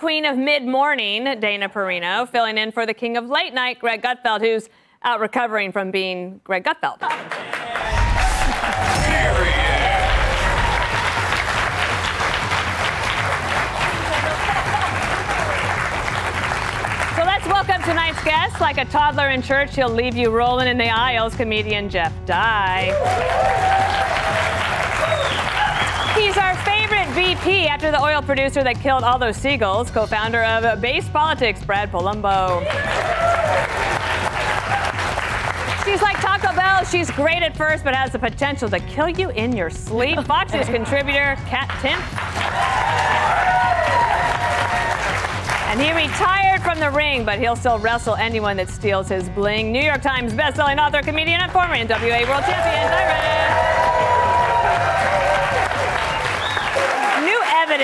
queen of mid morning, Dana Perino, filling in for the king of late night, Greg Gutfeld, who's out recovering from being Greg Gutfeld. So let's welcome tonight's guest. Like a toddler in church, he'll leave you rolling in the aisles. Comedian Jeff Dye. He's our VP after the oil producer that killed all those seagulls, co founder of Based Politics, Brad Polumbo. She's like Taco Bell. She's great at first, but has the potential to kill you in your sleep. Fox News contributor, Kat Timpf. And he retired from the ring, but he'll still wrestle anyone that steals his bling. New York Times bestselling author, comedian, and former NWA world champion.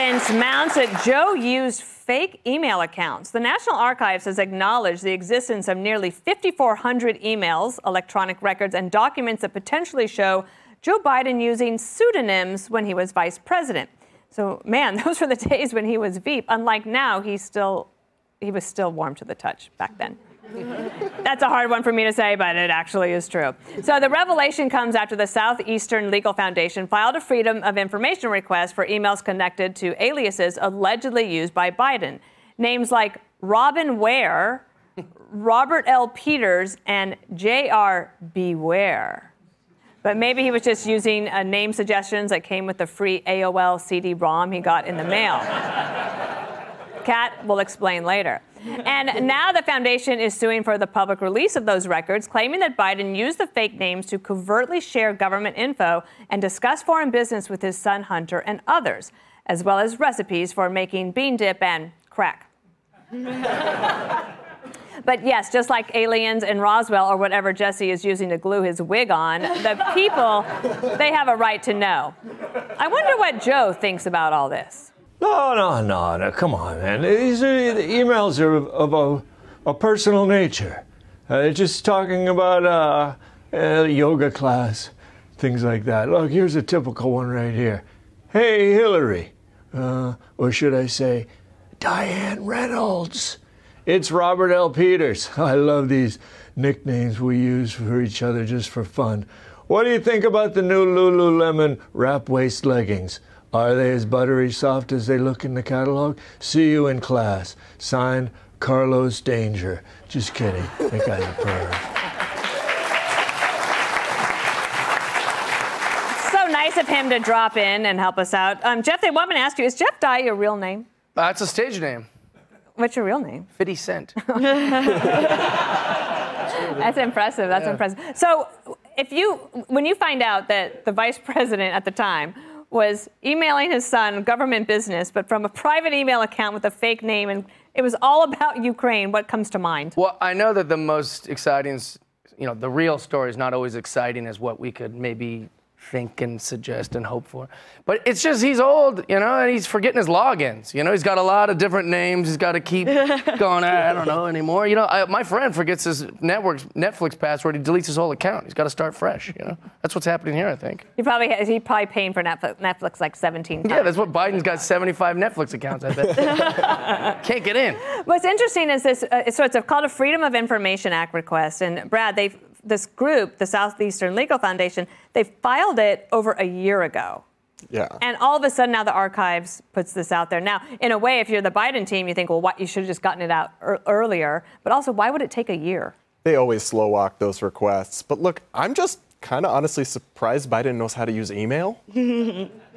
Evidence mounts that Joe used fake email accounts. The National Archives has acknowledged the existence of nearly 5,400 emails, electronic records, and documents that potentially show Joe Biden using pseudonyms when he was vice president. So, man, those were the days when he was Veep. Unlike now, he still he was still warm to the touch back then. That's a hard one for me to say, but it actually is true. So the revelation comes after the Southeastern Legal Foundation filed a Freedom of Information request for emails connected to aliases allegedly used by Biden. Names like Robin Ware, Robert L. Peters, and JRB Ware. But maybe he was just using uh, name suggestions that came with the free AOL CD-ROM he got in the mail. Kat will explain later. And now the foundation is suing for the public release of those records, claiming that Biden used the fake names to covertly share government info and discuss foreign business with his son Hunter and others, as well as recipes for making bean dip and crack. But yes, just like aliens in Roswell or whatever Jesse is using to glue his wig on, the people, they have a right to know. I wonder what Joe thinks about all this. No, no, no, no. Come on, man. These are, the emails are of, of a, a personal nature. Uh, just talking about uh, uh, yoga class, things like that. Look, here's a typical one right here. Hey, Hillary. Uh, or should I say, Diane Reynolds. It's Robert L. Peters. I love these nicknames we use for each other just for fun. What do you think about the new Lululemon wrap waist leggings? Are they as buttery soft as they look in the catalog? See you in class. Signed, Carlos Danger. Just kidding. That guy's a perv. So nice of him to drop in and help us out. Um, Jeff, they want me to ask you, is Jeff Dye your real name? That's a stage name. What's your real name? 50 Cent. That's impressive. That's Yeah. impressive. So, if you, when you find out that the vice president at the time was emailing his son government business, but from a private email account with a fake name, and it was all about Ukraine, what comes to mind? Well, I know that the most exciting, you know, the real story is not always exciting as what we could maybe think and suggest and hope for. But it's just he's old, you know, and he's forgetting his logins. You know, he's got a lot of different names. He's got to keep going. I don't know anymore. You know, I, my friend forgets his network's Netflix password. He deletes his whole account. He's got to start fresh. You know, that's what's happening here. I think. He probably has, he probably paying for Netflix, Netflix like 17 times. Yeah, that's what Biden's got 75 Netflix accounts. I bet. Can't get in. What's interesting is this. Uh, so it's called a Freedom of Information Act request, and Brad, they this group, the Southeastern Legal Foundation, they filed it over a year ago. Yeah. And all of a sudden now the archives puts this out there. Now, in a way, if you're the Biden team, you think, well, what you should have just gotten it out ear- earlier. But also, why would it take a year? They always slow walk those requests. But look, I'm just kind of honestly surprised Biden knows how to use email.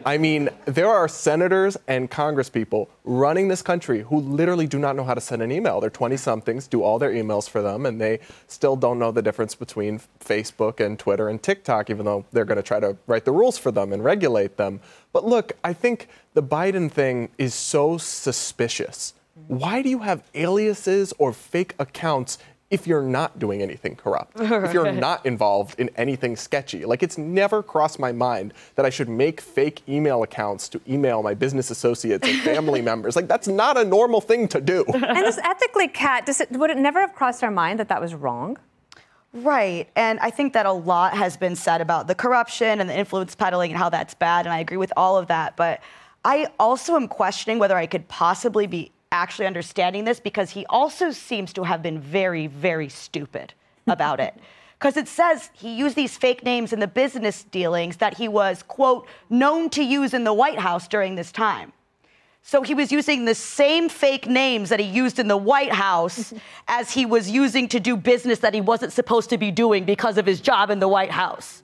I mean, there are senators and congresspeople running this country who literally do not know how to send an email. They're 20 somethings, do all their emails for them, and they still don't know the difference between Facebook and Twitter and TikTok, even though they're going to try to write the rules for them and regulate them. But look, I think the Biden thing is so suspicious. Why do you have aliases or fake accounts if you're not doing anything corrupt, if you're not involved in anything sketchy. Like it's never crossed my mind that I should make fake email accounts to email my business associates and family members. Like that's not a normal thing to do. and this ethically, Kat, does it, would it never have crossed our mind that that was wrong? Right. And I think that a lot has been said about the corruption and the influence peddling and how that's bad. And I agree with all of that. But I also am questioning whether I could possibly be actually understanding this because he also seems to have been very, very stupid about it. Because it says he used these fake names in the business dealings that he was, quote, known to use in the White House during this time. So he was using the same fake names that he used in the White House as he was using to do business that he wasn't supposed to be doing because of his job in the White House.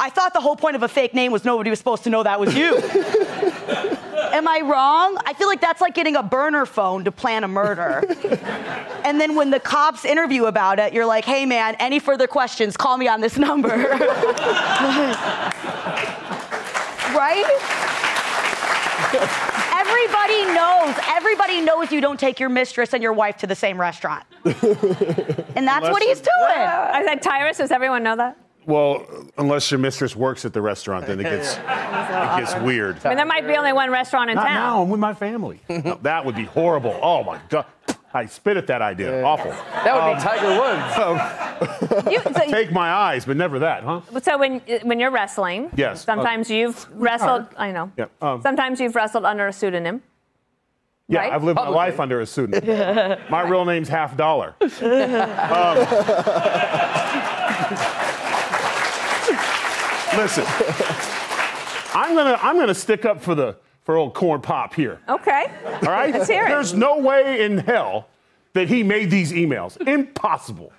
I thought the whole point of a fake name was nobody was supposed to know that was you. Am I wrong? I feel like that's like getting a burner phone to plan a murder. and then when the cops interview about it, you're like, hey man, any further questions, call me on this number. right? Everybody knows. Everybody knows you don't take your mistress and your wife to the same restaurant. and that's what he's doing. I said, Tyrus, does everyone know that? Well, unless your mistress works at the restaurant, then it gets it gets weird. I mean, there might be only one restaurant in Not town. now. I'm with my family. No, that would be horrible. Oh my god. I spit at that idea. Awful. That would be Tiger Woods. You- so, Take my eyes, but never that, huh? so when when you're wrestling, Yes. sometimes you've wrestled. I know. Yeah, um, sometimes you've wrestled under a pseudonym. Yeah, Right? I've lived Publicly. my life under a pseudonym. my real name's Half Dollar. Um, listen, I'm gonna I'm gonna stick up for the for old corn pop here. Okay. All right? Let's hear it. There's no way in hell that he made these emails. Impossible.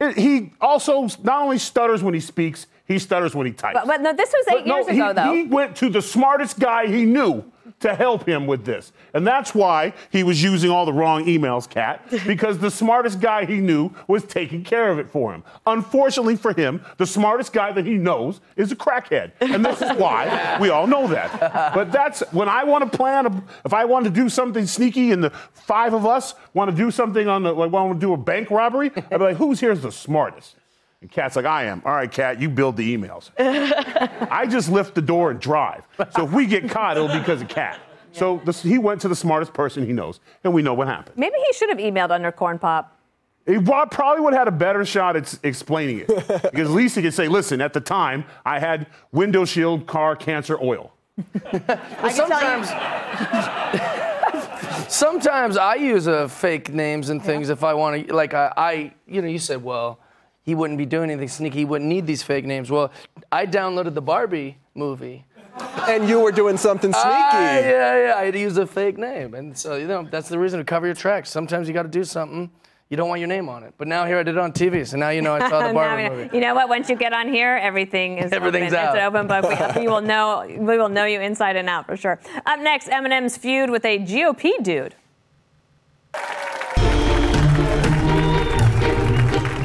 It- he also not only stutters when he speaks, he stutters when he types. But, but no, this was eight But no, years he, ago, though. he went to the smartest guy he knew to help him with this. And that's why he was using all the wrong emails, Kat, because the smartest guy he knew was taking care of it for him. Unfortunately for him, the smartest guy that he knows is a crackhead. And this is why we all know that. But that's when I want to plan, a, if I want to do something sneaky and the five of us want to do something on the, like, want to do a bank robbery, I'd be like, who's here's the smartest? And Kat's like, I am. All right, Kat, you build the emails. I just lift the door and drive. So if we get caught, it'll be because of Kat. So this, he went to the smartest person he knows, and we know what happened. Maybe he should have emailed under corn pop. He probably would have had a better shot at explaining it. because at least he could say, listen, at the time, I had window shield car cancer oil. I can tell you- Sometimes, sometimes I use uh, fake names and things if I want to. Like I, I, you know, you said, well, he wouldn't be doing anything sneaky. He wouldn't need these fake names. Well, I downloaded the Barbie movie. And you were doing something sneaky. Ah, yeah, yeah. I had to use a fake name, and so you know that's the reason to cover your tracks. Sometimes you got to do something. You don't want your name on it. But now here I did it on TV, so now you know I saw the Barbie movie. You know what? Once you get on here, everything is Everything's open. out. It's an open book. We, we will know. We will know you inside and out for sure. Up next, Eminem's feud with a GOP dude.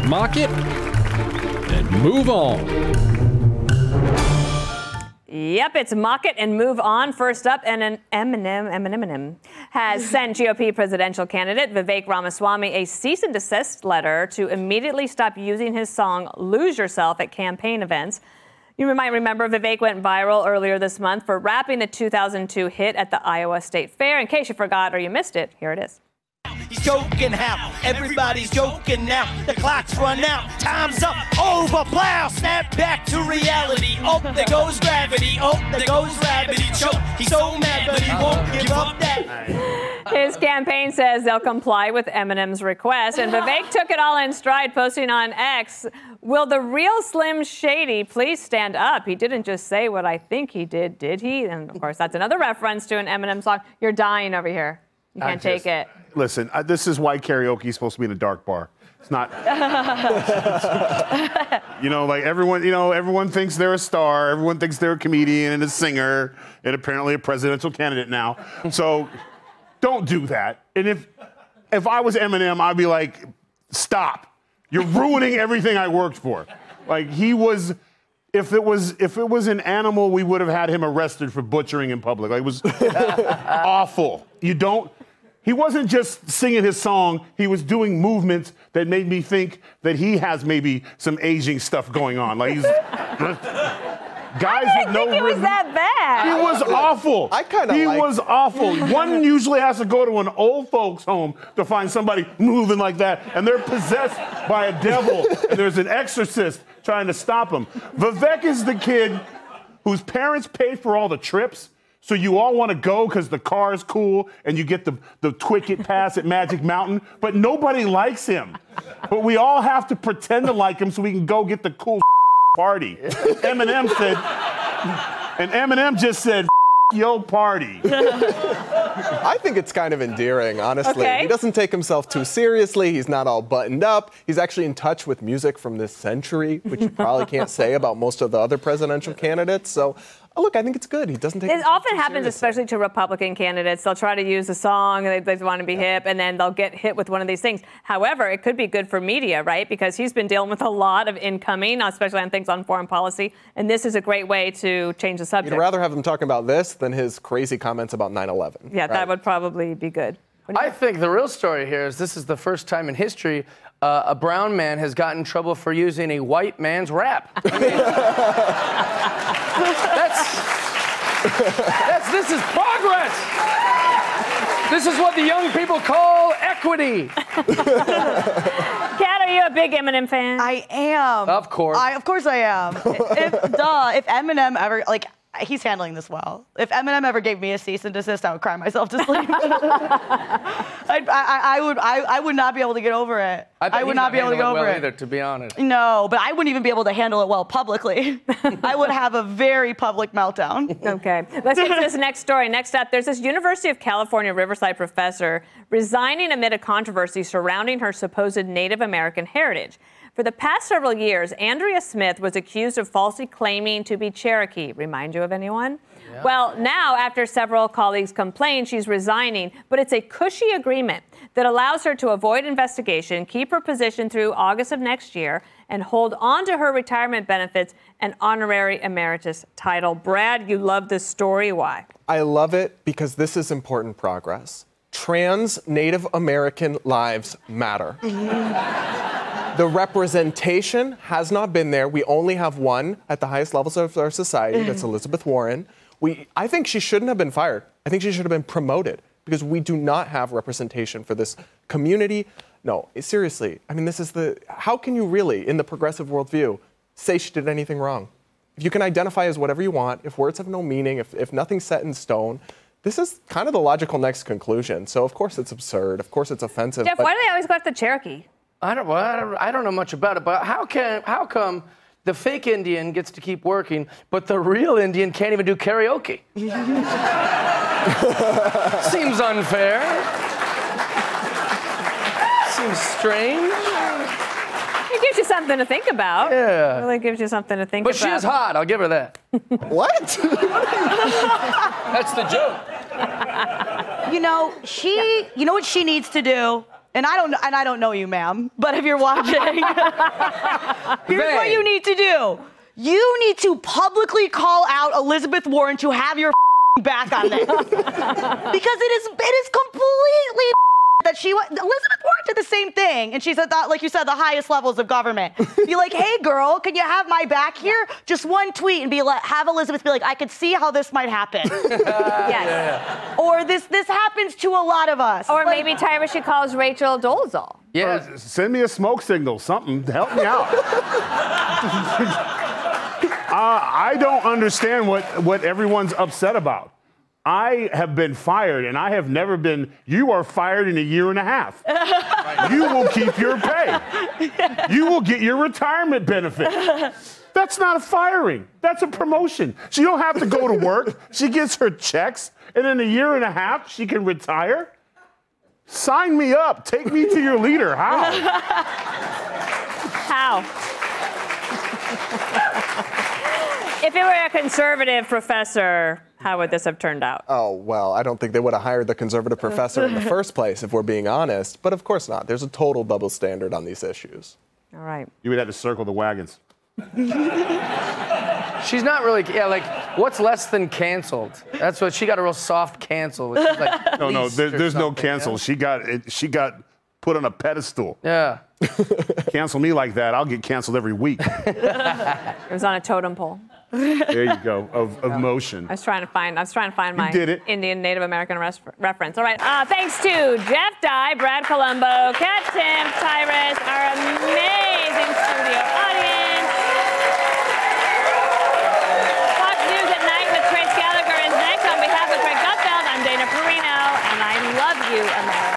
Mock it and move on. Yep, it's mock it and move on. First up, and an Eminem, Eminem, Eminem has sent GOP presidential candidate Vivek Ramaswamy a cease and desist letter to immediately stop using his song "Lose Yourself" at campaign events. You might remember Vivek went viral earlier this month for rapping the 2002 hit at the Iowa State Fair. In case you forgot or you missed it, here it is. He's joking how everybody's joking now. The clock's run out, time's up, over, plow, snap back to reality. Oh, there goes gravity. Oh, there goes gravity. Choke. He's so mad, but he won't give up that. His campaign says they'll comply with Eminem's request, and Vivek took it all in stride, posting on X, Will the real Slim Shady please stand up? He didn't just say what I think he did, did he? And of course, that's another reference to an Eminem song. You're dying over here. You can't take just- it. Listen, uh, this is why karaoke is supposed to be in a dark bar. It's not. you know, like everyone, you know, everyone thinks they're a star. Everyone thinks they're a comedian and a singer and apparently a presidential candidate now. So don't do that. And if if I was Eminem, I'd be like, stop. You're ruining everything I worked for. Like he was if it was if it was an animal, we would have had him arrested for butchering in public. Like it was awful. You don't. He wasn't just singing his song. He was doing movements that made me think that he has maybe some aging stuff going on. Like he's guys I with didn't no think it was that bad. He was awful. I kinda He like- was awful. One usually has to go to an old folks' home to find somebody moving like that, and they're possessed by a devil, and there's an exorcist trying to stop them. Vivek is the kid whose parents paid for all the trips So you all want to go because the car is cool and you get the, the Twicket pass at Magic Mountain, but nobody likes him. But we all have to pretend to like him so we can go get the cool party. Eminem said, and Eminem just said, yo party. I think it's kind of endearing, honestly. Okay. He doesn't take himself too seriously. He's not all buttoned up. He's actually in touch with music from this century, which you probably can't say about most of the other presidential candidates. So, uh, look, I think it's good. He doesn't take It himself often too happens, seriously. especially to Republican candidates. They'll try to use a song, they, they want to be hip, and then they'll get hit with one of these things. However, it could be good for media, right? Because he's been dealing with a lot of incoming, especially on things on foreign policy, and this is a great way to change the subject. You'd rather have him talking about this than his crazy comments about 9 11. yeah, that would probably be good. I think the real story here is this is the first time in history uh, a brown man has gotten in trouble for using a white man's rap. I mean, that's, that's this is progress. This is what the young people call equity. Kat, are you a big Eminem fan? I am. Of course. I, of course I am. if, duh. If Eminem ever like. He's handling this well. If Eminem ever gave me a cease and desist, I would cry myself to sleep. I'd- I, I, I would. I, I would not be able to get over it. I, bet would he's not be able to get handling over well it. either, to be honest. No, but I wouldn't even be able to handle it well publicly. I would have a very public meltdown. Okay, let's get to this next story. Next up, there's this University of California Riverside professor resigning amid a controversy surrounding her supposed Native American heritage. For the past several years, Andrea Smith was accused of falsely claiming to be Cherokee. Remind you of anyone? Well, now, after several colleagues complained, she's resigning, but it's a cushy agreement that allows her to avoid investigation, keep her position through August of next year, and hold on to her retirement benefits and honorary emeritus title. Brad, you love this story. Why? I love it because this is important progress. Trans Native American lives matter. the representation has not been there. We only have one at the highest levels of our society. That's mm-hmm. Elizabeth Warren. We, I think she shouldn't have been fired. I think she should have been promoted because we do not have representation for this community. No, seriously. I mean, this is the. How can you really, in the progressive worldview, say she did anything wrong? If you can identify as whatever you want, if words have no meaning, if, if nothing's set in stone, this is kind of the logical next conclusion. So, of course, it's absurd. Of course, it's offensive. Jeff, but- why do they always go after Cherokee? I don't, well, I don't, I don't know much about it, but how can, how come the fake Indian gets to keep working, but the real Indian can't even do karaoke? Seems unfair. Seems strange. It gives you something to think about. Yeah. It really gives you something to think But about. she is hot. I'll give her that. what? That's the joke. You know, she. You know what she needs to do. And I don't. And I don't know you, ma'am. But if you're watching, here's what you need to do. You need to publicly call out Elizabeth Warren to have your back on this, because it is. It is completely that she went. Elizabeth Warren did the same thing, and she's at that, like you said, the highest levels of government. be like, hey, girl, can you have my back here? Just one tweet and be like, have Elizabeth be like, I could see how this might happen, yes. or this this happens to a lot of us. Or Like, maybe Tyra should calls Rachel Dolezal. Yeah. Send me a smoke signal, something to help me out. uh, I don't understand what, what everyone's upset about. I have been fired, and I have never been. You are fired in a year and a half. you will keep your pay. You will get your retirement benefit. That's not a firing. That's a promotion. She don't have to go to work. She gets her checks, and in a year and a half, she can retire. Sign me up. Take me to your leader. How? How? if it were a conservative professor, how would this have turned out? Oh, well, I don't think they would have hired the conservative professor in the first place, if we're being honest. But of course not. There's a total double standard on these issues. All right. You would have to circle the wagons. She's not really, yeah, like, what's less than canceled? That's what, she got a real soft cancel. which is like No, no, there, there's no something, cancel. She got it, she got put on a pedestal. Yeah. Cancel me like that, I'll get canceled every week. It was on a totem pole. there you go, of, of motion. I was trying to find, I was trying to find my Indian Native American res- reference. All right, uh, thanks to Jeff Dye, Brad Polumbo, Kat Timpf, Tyrus, our amazing studio audience. Fox News at night with Trace Gallagher is next. On behalf of Greg Gutfeld, I'm Dana Perino, and I love you, America.